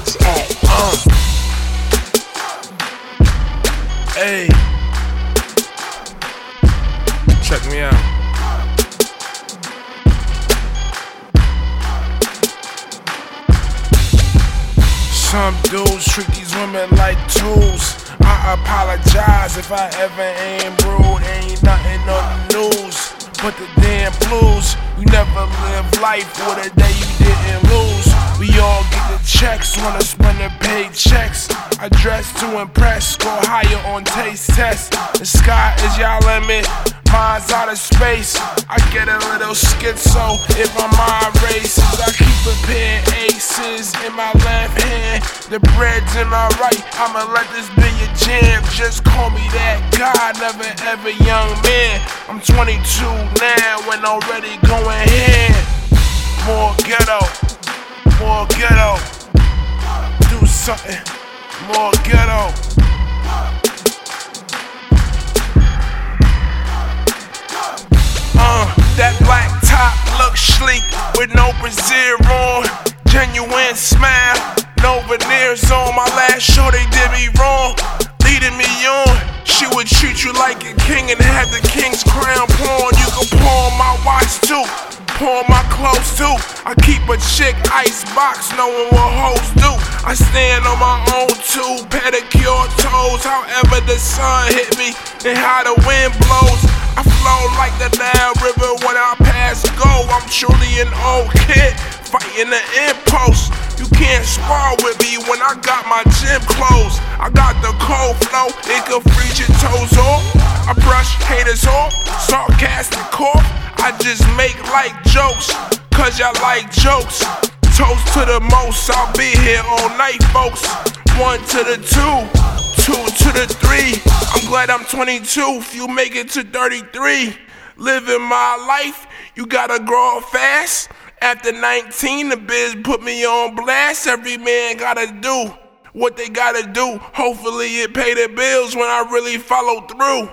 Uh. Check me out. Some dudes treat these women like tools. I apologize if I ever am rude. Ain't nothing but the damn blues. You never life day you didn't checks, wanna spend the paychecks. I dress to impress, go higher on taste tests. The sky is y'all limit, mine's out of space. I get a little schizo if my mind races. I keep a pair of aces in my left hand, the bread's in my right. I'ma let this be your jam. Just call me that guy, never ever young man. I'm 22 now and already going in. More ghetto, more ghetto. Something, more ghetto. Uh, that black top looks sleek with no brassiere on. Genuine smile, no veneers on. My last show they did me wrong, leading me on. She would treat you like a king and had the king's crown pawn. You can pawn my watch too, pawn my clothes too. I keep a chick ice box, knowing what hoes do. I stand on my own two pedicure toes. However the sun hit me and how the wind blows. I flow like the Nile River when I pass go. I'm truly an old kid fighting the impulse. You can't spar with me when I got my gym clothes. I got the cold flow, it can freeze your toes off. I brush haters off, sarcastic cough. I just make like jokes, cause y'all like jokes. Toast to the most, I'll be here all night, folks. One to the two, two to the three. I'm glad I'm 22, if you make it to 33. Living my life, you gotta grow up fast. After 19, the biz put me on blast. Every man gotta do what they gotta do. Hopefully, it pay the bills when I really follow through.